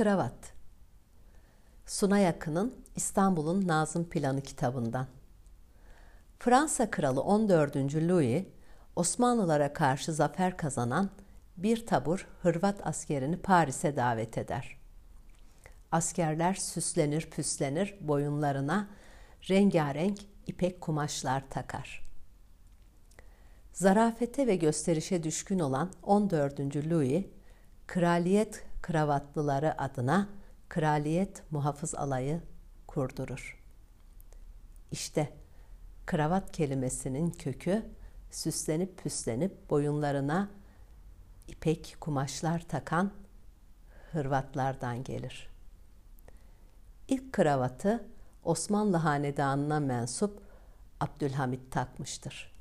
Kravat Sunay Akın'ın İstanbul'un Nazım Planı kitabından. Fransa Kralı 14. Louis, Osmanlılara karşı zafer kazanan bir tabur Hırvat askerini Paris'e davet eder. Askerler süslenir püslenir boyunlarına rengarenk ipek kumaşlar takar. Zarafete ve gösterişe düşkün olan 14. Louis, kraliyet kravatlıları adına kraliyet muhafız alayı kurdurur. İşte kravat kelimesinin kökü süslenip püslenip boyunlarına ipek kumaşlar takan Hırvatlardan gelir. İlk kravatı Osmanlı hanedanına mensup Abdülhamit takmıştır.